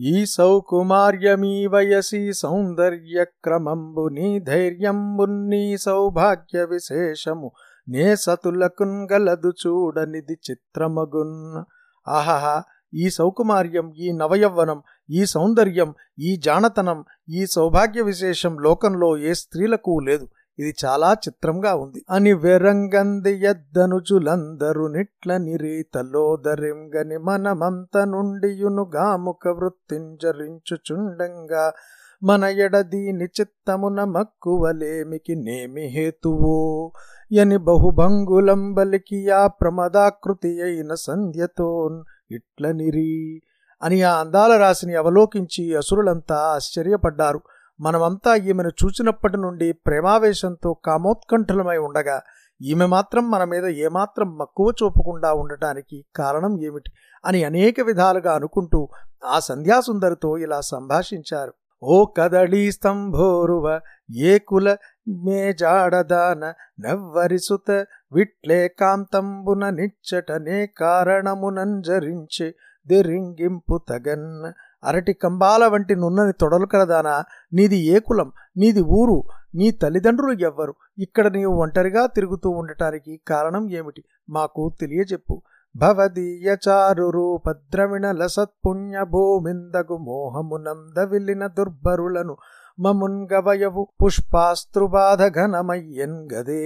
ఈ సౌకుమార్యమీ వయసి సౌందర్య క్రమంబు నీ ధైర్యంబు నీ సౌభాగ్య విశేషము. నే సతులకున్ గలదు చూడనిది చిత్రమగున్. ఆహాహా ఈ సౌకుమార్యం ఈ నవయవ్వనం ఈ సౌందర్యం ఈ జానతనం ఈ సౌభాగ్య విశేషం లోకంలో ఏ స్త్రీలకు లేదు. ఇది చాలా చిత్రంగా ఉంది. అని వెరంగంది ఎద్దనుచులందరు నిట్ల నిరీతలోదరింగని మనమంత నుండియును గాముక వృత్తింజరించుచుండంగా మన ఎడదీని చిత్తమున మక్కువలేమికి నేమి హేతువో? యని బహుభంగులం బలికి ఆ ప్రమదాకృతి అయిన సంధ్యతోన్ ఇట్లనిరి అని ఆ అందాల రాశిని అవలోకించి అసురులంతా ఆశ్చర్యపడ్డారు. మనమంతా ఈమెను చూచినప్పటి నుండి ప్రేమావేశంతో కామోత్కంఠలమై ఉండగా ఈమె మాత్రం మన మీద ఏమాత్రం మక్కువ చూపకుండా ఉండటానికి కారణం ఏమిటి అని అనేక విధాలుగా అనుకుంటూ ఆ సంధ్యాసుందరితో ఇలా సంభాషించారు. ఓ కదళీ స్తంభోరువ ఏ కుల మేజాడదాన నవ్వరిసుత విట్లే కాంతంబున నిచ్చటనే కారణమునంజరించే దెరింగింపు తగన్ అరటి కంబాల వంటి నున్నని తొడలు కలదానా నీది ఏ కులం? నీది ఊరు? నీ తల్లిదండ్రులు ఎవ్వరు? ఇక్కడ నీవు ఒంటరిగా తిరుగుతూ ఉండటానికి కారణం ఏమిటి? మాకు తెలియజెప్పు. భవదీయ చారు రూపద్రవిణ లసత్పుణ్య భూమిందగు మోహమునంద విల్లిన దుర్భరులను మమున్గవయవు పుష్పాస్త్రుబాధ ఘనమయ్యన్ గదే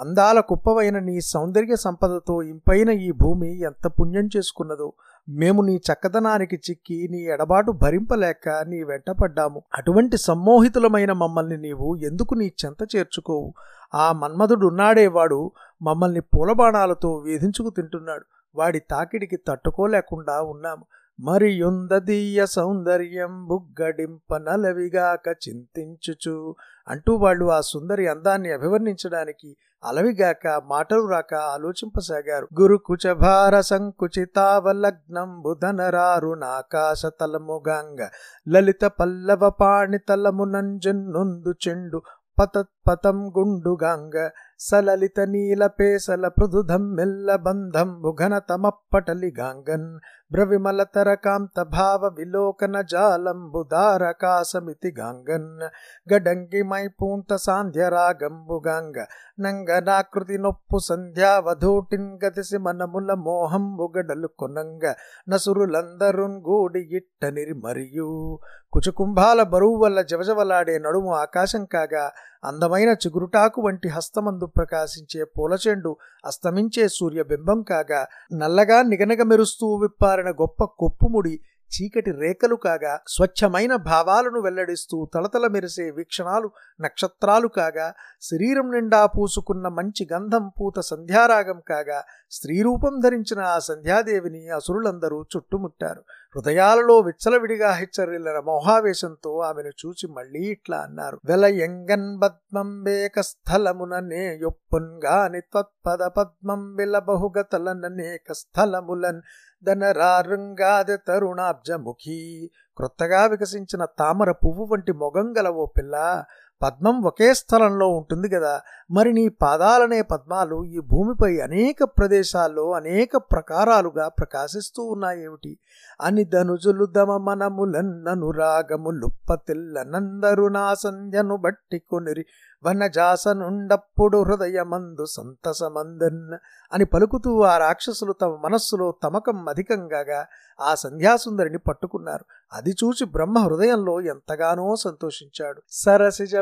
అందాల కుప్పవైన నీ సౌందర్య సంపదతో ఇంపైన ఈ భూమి ఎంత పుణ్యం చేసుకున్నదో? మేము నీ చక్కదనానికి చిక్కి నీ ఎడబాటు భరింపలేక నీ వెంటపడ్డాము. అటువంటి సమ్మోహితులమైన మమ్మల్ని నీవు ఎందుకు నీ చెంత చేర్చుకోవు? ఆ మన్మధుడున్నాడేవాడు మమ్మల్ని పూలబాణాలతో వేధించుకు తింటున్నాడు. వాడి తాకిడికి తట్టుకోలేకుండా ఉన్నాము. మరి యుందదీయ సౌందర్యం బుగ్గడింపనలవిగాక చింతించుచు అంటూ వాళ్ళు ఆ సుందరి అందాన్ని అభివర్ణించడానికి అలవిగాక మాటలు రాక ఆలోచింపసాగారు. గురు కుచభార సంకుచితావలగ్నం బుధనరారుణాకాశ తలముగాంగ లలిత పల్లవ పాణి తలమునంజన్నొందు చెండు పతత్పతం గుండుగాంగ సలలిత నీల పేసల పృథుధం మెల్ల బంధం తమప్పటలి గాంగన్ భ్రవిమలతర కాంత భావ విలోకన జాలంబుదారకాసమితి గాంగన్ గడంగిమై పూంత సాంధ్య రాగంబుగాంగ నంగనాకృతి నొప్పు సంధ్యావధూటిన్ గతిసి మనముల మోహం గడలు కొనంగ నసురులందరున్ గూడి ఇట్టనిరి మరియు కుచుకుంభాల బరువు వల్ల జవజవలాడే నడుము ఆకాశం కాగా అందమైన చిగురుటాకు వంటి హస్తమందు ప్రకాశించే పూలచెండు అస్తమించే సూర్యబింబం కాగా నల్లగా నిగనగ మెరుస్తూ విప్పారిన గొప్ప కొప్పుముడి చీకటి రేఖలు కాగా స్వచ్ఛమైన భావాలను వెల్లడిస్తూ తలతల మెరిసే వీక్షణాలు నక్షత్రాలు కాగా శరీరం నిండా పూసుకున్న మంచి గంధం పూత సంధ్యారాగం కాగా స్త్రీరూపం ధరించిన ఆ సంధ్యాదేవిని అసురులందరూ చుట్టుముట్టారు. హృదయాలలో విచ్చలవిడిగా హెచ్చరిల్లిన మోహావేశంతో ఆమెను చూచి మళ్ళీ ఇట్లా అన్నారు. వెల ఎంగన్ పద్మం వేక స్థలమున నే యొప్పున్గాని త్వత్పద పద్మం విల బహుగతలననేక స్థలములన్ ధనరారుంగాది తరుణాబ్జముఖి. క్రొత్తగా వికసించిన తామర పువ్వు వంటి మొగం గల ఓ పిల్ల పద్మం ఒకే స్థలంలో ఉంటుంది కదా మరి నీ పాదాలనే పద్మాలు ఈ భూమిపై అనేక ప్రదేశాల్లో అనేక ప్రకారాలుగా ప్రకాశిస్తూ ఉన్నాయేమిటి? అని ధనుజులు దమ మనములన్ననురాగములుప్పతిల్ల నందరు నా సంధ్యను బట్టి కొనిరి. వనజాసనుండప్పుడు హృదయమందు సంతసమందన్ అని పలుకుతూ ఆ రాక్షసులు తమ మనస్సులో తమకం అధికంగా ఆ సంధ్యాసుందరిని పట్టుకున్నారు. అది చూచి బ్రహ్మ హృదయంలో ఎంతగానో సంతోషించాడు. సరసిజ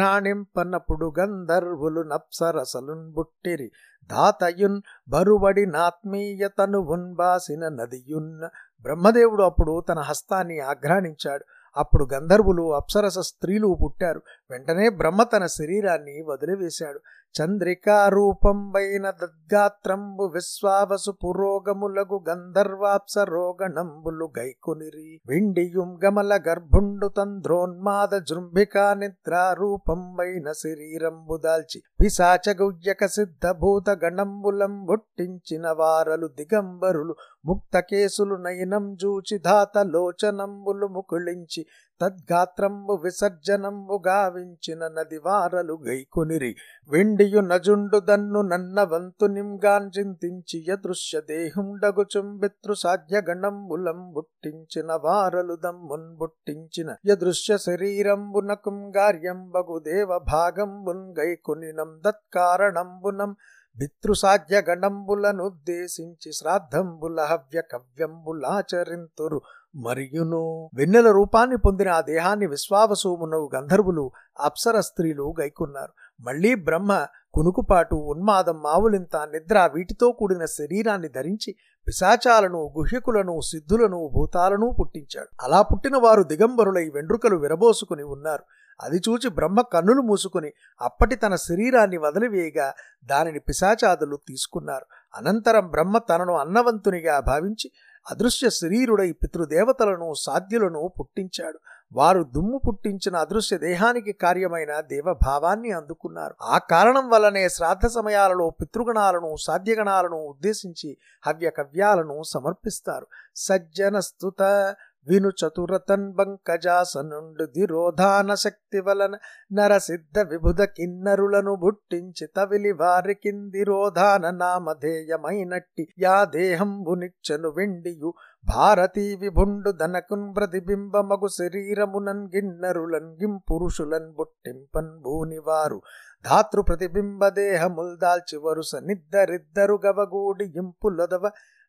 ఘ్రాణింపనప్పుడు గంధర్వులు నప్సరసలున్ బుట్టిరి. దాతయున్ బరువడి నాత్మీయతను ఉన్బాసిన నదియున్న బ్రహ్మదేవుడు అప్పుడు తన హస్తాన్ని ఆఘ్రాణించాడు. అప్పుడు గంధర్వులు అప్సరస స్త్రీలు పుట్టారు. వెంటనే బ్రహ్మ తన శరీరాన్ని వదిలివేశాడు. చంద్రికా రూపంబైన దద్గాత్రంబు విశ్వావసు పురోగములగు గంధర్వాప్స రోగణంబులు గైకునిరి. విండియుం గమల గర్భుండు తంద్రోన్మాద జృంభికా నిద్రా రూపంబైన శరీరంబు దాల్చి. పిశాచగుయ్యక సిద్ధభూత గణంబులం బుట్టించిన వారలు దిగంబరులు ముక్త కేసులు నయనం జూచి ధాత లోచనంబులు ముకుళించి. తద్గాత్రంబు విసర్జనంబు గావించిన నది వారలు గైకొనిరి. వెండియు నజుండు దన్ను నన్న వంతు నింగాంచింతించి యదృశ్య దేహుండగు చుంబిత్రు సాధ్య గణంబులం బుట్టించిన వారలు దమ్మున్ బుట్టించిన యదృశ్య శరీరంబునకుంగార్యంబగు దేవ భాగంబున్ గైకొనినం. దత్కారణంబునం పితృసాధ్య గణంబులనుద్దేశించి శ్రాద్ధంబుల హవ్య కవ్యంబులాచరింతురు మరియును వెన్నెల రూపాన్ని పొందిన ఆ దేహాన్ని విశ్వావసూమునవు గంధర్వులు అప్సర స్త్రీలు గైకున్నారు. మళ్ళీ బ్రహ్మ కునుకుపాటు ఉన్మాదం మావులింత నిద్ర వీటితో కూడిన శరీరాన్ని ధరించి పిశాచాలను గుహ్యకులను సిద్ధులను భూతాలను పుట్టించాడు. అలా పుట్టిన వారు దిగంబరులై వెండ్రుకలు విరబోసుకుని ఉన్నారు. అది చూచి బ్రహ్మ కన్నులు మూసుకుని అప్పటి తన శరీరాన్ని వదిలివేయగా దానిని పిశాచాదులు తీసుకున్నారు. అనంతరం బ్రహ్మ తనను అన్నవంతునిగా భావించి అదృశ్య శరీరుడై పితృదేవతలను సాధ్యులను పుట్టించాడు. వారు దుమ్ము పుట్టించిన అదృశ్య దేహానికి కార్యమైన దేవభావాన్ని అందుకున్నారు. ఆ కారణం వల్లనే శ్రాద్ధ సమయాలలో పితృగణాలను సాధ్యగణాలను ఉద్దేశించి హవ్య కవ్యాలను సమర్పిస్తారు. సజ్జనస్తుత విను చతురతన్ బంకజాసనుండు దిరోధాన శక్తి వలన నరసిద్ధ విభుద కిన్నరులను బుట్టించి తవిలి వారి కిందిరోధాన నామధేయమైనట్టి యా దేహంబునిచ్చను వెండియు భారతీ విభుండు ధనకున్ ప్రతిబింబమగు శరీరమునన్ గిన్నరులన్ గిం పురుషులన్ బుట్టింపన్ భూనివారు. ధాతృ ప్రతిబింబ దేహముల్ దాల్చి వరుస నిద్దరిద్దరు గవగూడి ఇంపులొదవ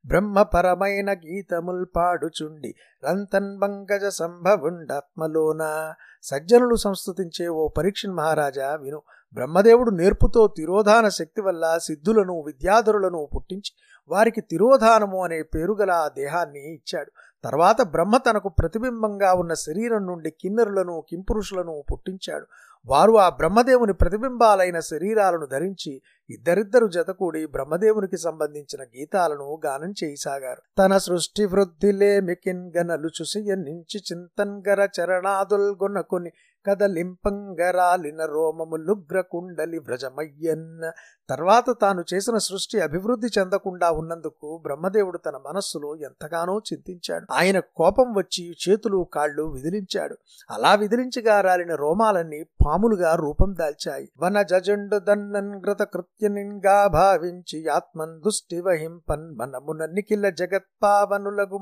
బ్రహ్మపరమైన గీతముల్ పాడుచుండి రంతన్ సంభవుండాత్మలోన. సజ్జనులు సంస్థుతించే ఓ పరీక్షన్ మహారాజా విను బ్రహ్మదేవుడు నేర్పుతో తిరోధాన శక్తి వల్ల సిద్ధులను విద్యాధరులను పుట్టించి వారికి తిరోధానము అనే పేరుగల ఆ దేహాన్ని ఇచ్చాడు. తర్వాత బ్రహ్మ తనకు ప్రతిబింబంగా ఉన్న శరీరం నుండి కిన్నరులను కింపురుషులను పుట్టించాడు. వారు ఆ బ్రహ్మదేవుని ప్రతిబింబాలైన శరీరాలను ధరించి ఇద్దరిద్దరు జతకూడి బ్రహ్మదేవునికి సంబంధించిన గీతాలను గానం చేయసాగారు. తన సృష్టి వృద్ధిలే మికిన్ గనలు నుంచి చింతన్గర చరణాదుల్ గొనకొని కదలింపంగరాలిన రోమములుగ్ర కుండలి వ్రజమయ్యన్. తర్వాత తాను చేసిన సృష్టి అభివృద్ధి చెందకుండా ఉన్నందుకు బ్రహ్మదేవుడు తన మనస్సులో ఎంతగానో చింతించాడు. ఆయన కోపం వచ్చి చేతులు కాళ్ళు విదిలించాడు. అలా విదిలించగా రాలిన రోమాలన్నీ పాములుగా రూపం దాల్చాయి. వన జజండు దన్నన్ గ్రత కృత్యనింగా భావించి ఆత్మన్ దుష్టి వహింపన్. మనమున నిఖిల జగత్పావనులగు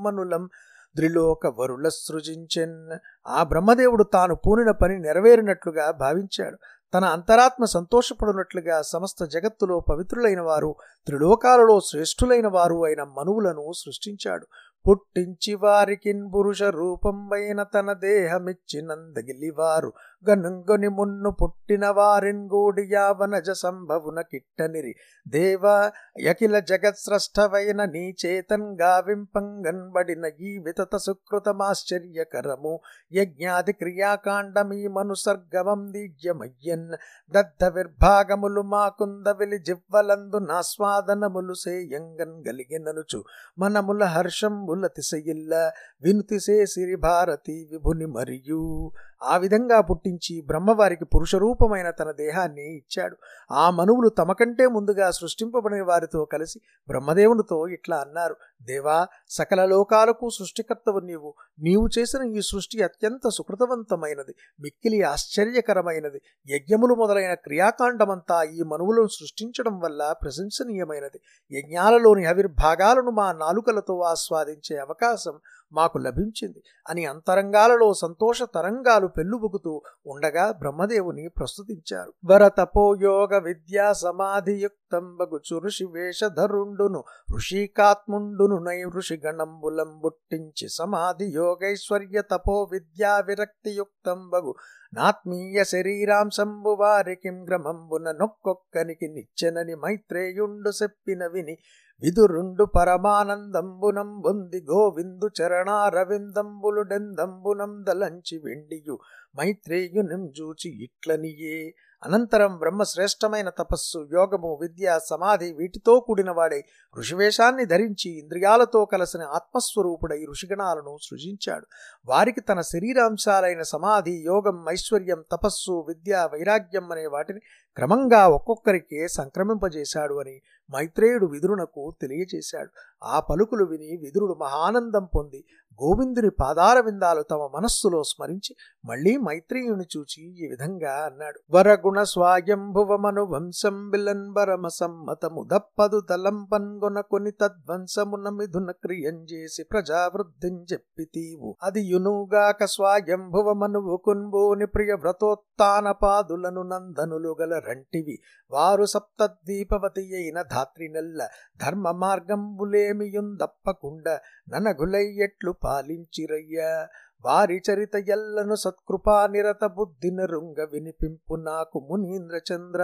ద్రిలోక త్రిలోక వరుల సృజించెన్. ఆ బ్రహ్మదేవుడు తాను పూనిన పని నెరవేరినట్లుగా భావించాడు. తన అంతరాత్మ సంతోషపడినట్లుగా సమస్త జగత్తులో పవిత్రులైన వారు త్రిలోకాలలో శ్రేష్ఠులైన వారు అయిన మనువులను సృష్టించాడు. పుట్టించి వారికిన్ పురుష రూపంబైన తన దేహమిచ్చినందగిలివారు. గనుంగుని మున్ను పుట్టిన వారిన్ యావనజ సంభవున కిట్టనిరి. దేవ యకిల జగత్స్రష్టవైన నీ చేతంగా వింపంగన్బడిన ఈ వితత సుకృతమాశ్చర్యకరము. యజ్ఞాది క్రియాకాండమీ మనుసర్గమం దీజ్యమయ్యన్. దగ్ధ విర్భాగములు మాకుందవిలి జివ్వలందు నాస్వాదనములు సేయంగన్ గలిగిననుచు. మనముల హర్షంబుల తిసయిల్ల వినుతిసే సిరి భారతి విభుని మరియు. ఆ విధంగా పుట్టించి బ్రహ్మవారికి పురుషరూపమైన తన దేహాన్ని ఇచ్చాడు. ఆ మనువులు తమకంటే ముందుగా సృష్టింపబడిన వారితో కలిసి బ్రహ్మదేవునితో ఇట్లా అన్నారు. దేవా సకల లోకాలకు సృష్టికర్తవు నీవు. నీవు చేసిన ఈ సృష్టి అత్యంత సుకృతవంతమైనది మిక్కిలి ఆశ్చర్యకరమైనది. యజ్ఞములు మొదలైన క్రియాకాండమంతా ఈ మనువులను సృష్టించడం వల్ల ప్రశంసనీయమైనది. యజ్ఞాలలోని ఆవిర్భాగాలను మా నాలుకలతో ఆస్వాదించే అవకాశం మాకు లభించింది. అని అంతరంగాలలో సంతోష తరంగాలు పెళ్ళుబుకుతూ ఉండగా బ్రహ్మదేవుని ప్రస్తుతించారు. వరతపోయోగ విద్యా సమాధియుక్తం బగుచు ఋషి వేషధరుండును ఋషికాత్ముండును నై ఋషి గణంబులం బుట్టించి సమాధి యోగైశ్వర్య తపో విద్యా విరక్తియుక్తం బగు నాత్మీయ శరీరాంశంబు వారికి గ్రమంబున నొక్కొక్కనికి నిచ్చెనని మైత్రేయుండు చెప్పిన విని విదురుండు పరమానందంబునం పరమానందంబునంబుంది గోవిందు చరణారవిందంబులుడెందంబునం దలంచి వెండియు మైత్రేయు నింజూచి ఇట్లనియే. అనంతరం బ్రహ్మశ్రేష్టమైన తపస్సు యోగము విద్య సమాధి వీటితో కూడిన వాడే ఋషివేషాన్ని ధరించి ఇంద్రియాలతో కలసిన ఆత్మస్వరూపుడై ఋషిగణాలను సృజించాడు. వారికి తన శరీరాంశాలైన సమాధి యోగం ఐశ్వర్యం తపస్సు విద్య వైరాగ్యం అనే వాటిని క్రమంగా ఒక్కొక్కరికే సంక్రమింపజేశాడు అని మైత్రేయుడు విదురునకు తెలియజేశాడు. ఆ పలుకులు విని విదురుడు మహానందం పొంది గోవిందుని పాదార విందాలు తమ మనస్సులో స్మరించి మళ్ళీ మైత్రేయుని చూచి ఈ విధంగా అన్నాడు. వరగుణ స్వాయంభువమను వంశం బిలంబరమ సమ్మతముదప్పదు తలంపన్గొన కొని తద్వంశమున మిథున క్రియం చేసి ప్రజావృద్ధిం చెప్పితీవు అది యునుగాక స్వాయంభువమను కున్బోని ప్రియ వ్రతోత్తాన పాదులను నందనులు గల రంటివి. వారు సప్తద్వీపవతి అయిన ధాత్రి నెల్ల ధర్మ మార్గంబులేమియుందప్పకుండా ననగులయ్యట్లు పాలించిరయ్యా. వారి చరిత ఎల్లను సత్కృపా నిరత బుద్ధిన రుంగ వినిపింపు నాకు మునీంద్రచంద్ర.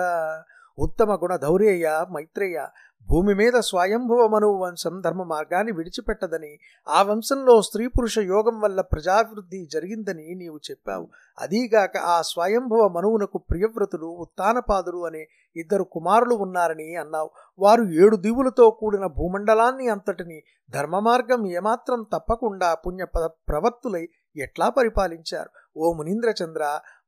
ఉత్తమ గుణ ధౌర్యయ్య మైత్రేయ భూమి మీద స్వయంభవ మనువు వంశం ధర్మ మార్గాన్ని విడిచిపెట్టదని ఆ వంశంలో స్త్రీ పురుష యోగం వల్ల ప్రజాభివృద్ధి జరిగిందని నీవు చెప్పావు. అదీగాక ఆ స్వయంభవ మనువునకు ప్రియవ్రతులు ఉత్తానపాదులు అనే ఇద్దరు కుమారులు ఉన్నారని అన్నావు. వారు ఏడు దీవులతో కూడిన భూమండలాన్ని అంతటిని ధర్మ మార్గం ఏమాత్రం తప్పకుండా పుణ్య ప్రవర్తులై ఎట్లా పరిపాలించారు? ఓ మునీంద్రచంద్ర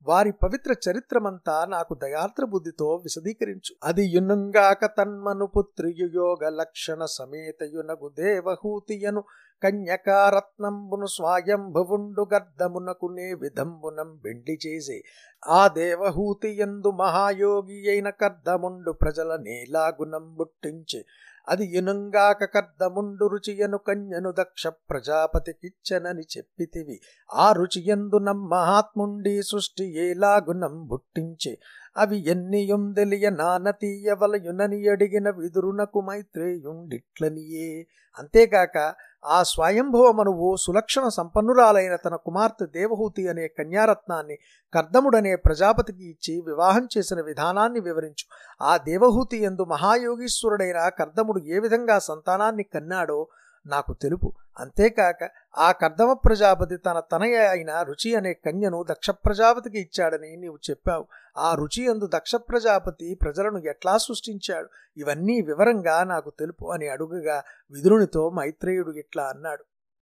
వారి పవిత్ర చరిత్రమంతా నాకు దయార్ద్ర బుద్ధితో విశదీకరించు. అది యునుంగాక తన్మను పుత్రియుయోగ లక్షణ సమేతయునగు దేవహూతియను కన్యకారత్నంబును స్వాయంభువుండు గర్ధమునకునే విధంబునం బెండి చేసే. ఆ దేవహూతి ఎందు మహాయోగి అయిన కర్ధముండు ప్రజల నేలాగునం బుట్టించి అది ఇనుంగాక కర్దముండు రుచియను కన్యను దక్ష ప్రజాపతికిచ్చనని చెప్పితివి. ఆ రుచియందు మహాత్ముండి సృష్టి ఏలాగునం బుట్టించే అవి ఎన్నియుం తెలియ నానతీయవలయునని అడిగిన విదురునకు మైత్రేయుండిట్లనియే. అంతేగాక ఆ స్వయంభవమనువు సులక్షణ సంపన్నురాలైన తన కుమార్తె దేవహూతి అనే కన్యారత్నాన్ని కర్దముడనే ప్రజాపతికి ఇచ్చి వివాహం చేసిన విధానాన్ని వివరించు. ఆ దేవహూతి ఎందు మహాయోగీశ్వరుడైన కర్దముడు ఏ విధంగా సంతానాన్ని కన్నాడో నాకు తెలుపు. అంతేకాక ఆ కర్దమ ప్రజాపతి తన తనయ అయిన రుచి అనే కన్యను దక్ష ప్రజాపతికి ఇచ్చాడని నీవు చెప్పావు. ఆ రుచి అందు దక్ష ప్రజాపతి ప్రజలను ఎట్లా సృష్టించాడు? ఇవన్నీ వివరంగా నాకు తెలుపు అని అడుగగా విదురునితో మైత్రేయుడు ఇట్లా అన్నాడు.